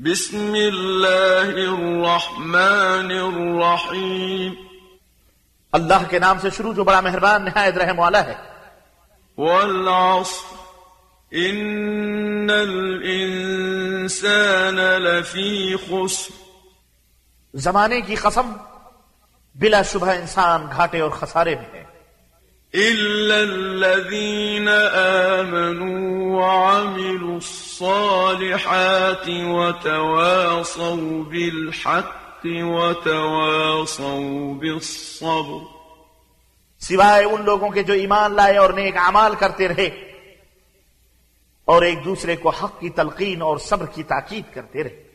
بسم الله الرحمن الرحيم اللہ کے نام سے شروع جو بڑا مہربان نہایت رحم والا ہے۔ والعصر۔ إن الإنسان لفي خسر۔ زمانے کی قسم بلا شبہ انسان گھاٹے اور خسارے میں ہے۔ إلا الذين آمنوا وعملوا الصالحات وتواصوا بالحق وتواصوا بالصبر سوائے ان لوگوں کے جو ایمان لائے اور نیک اعمال کرتے رہے اور ایک دوسرے کو حق کی تلقین اور صبر کی تاکید کرتے رہے۔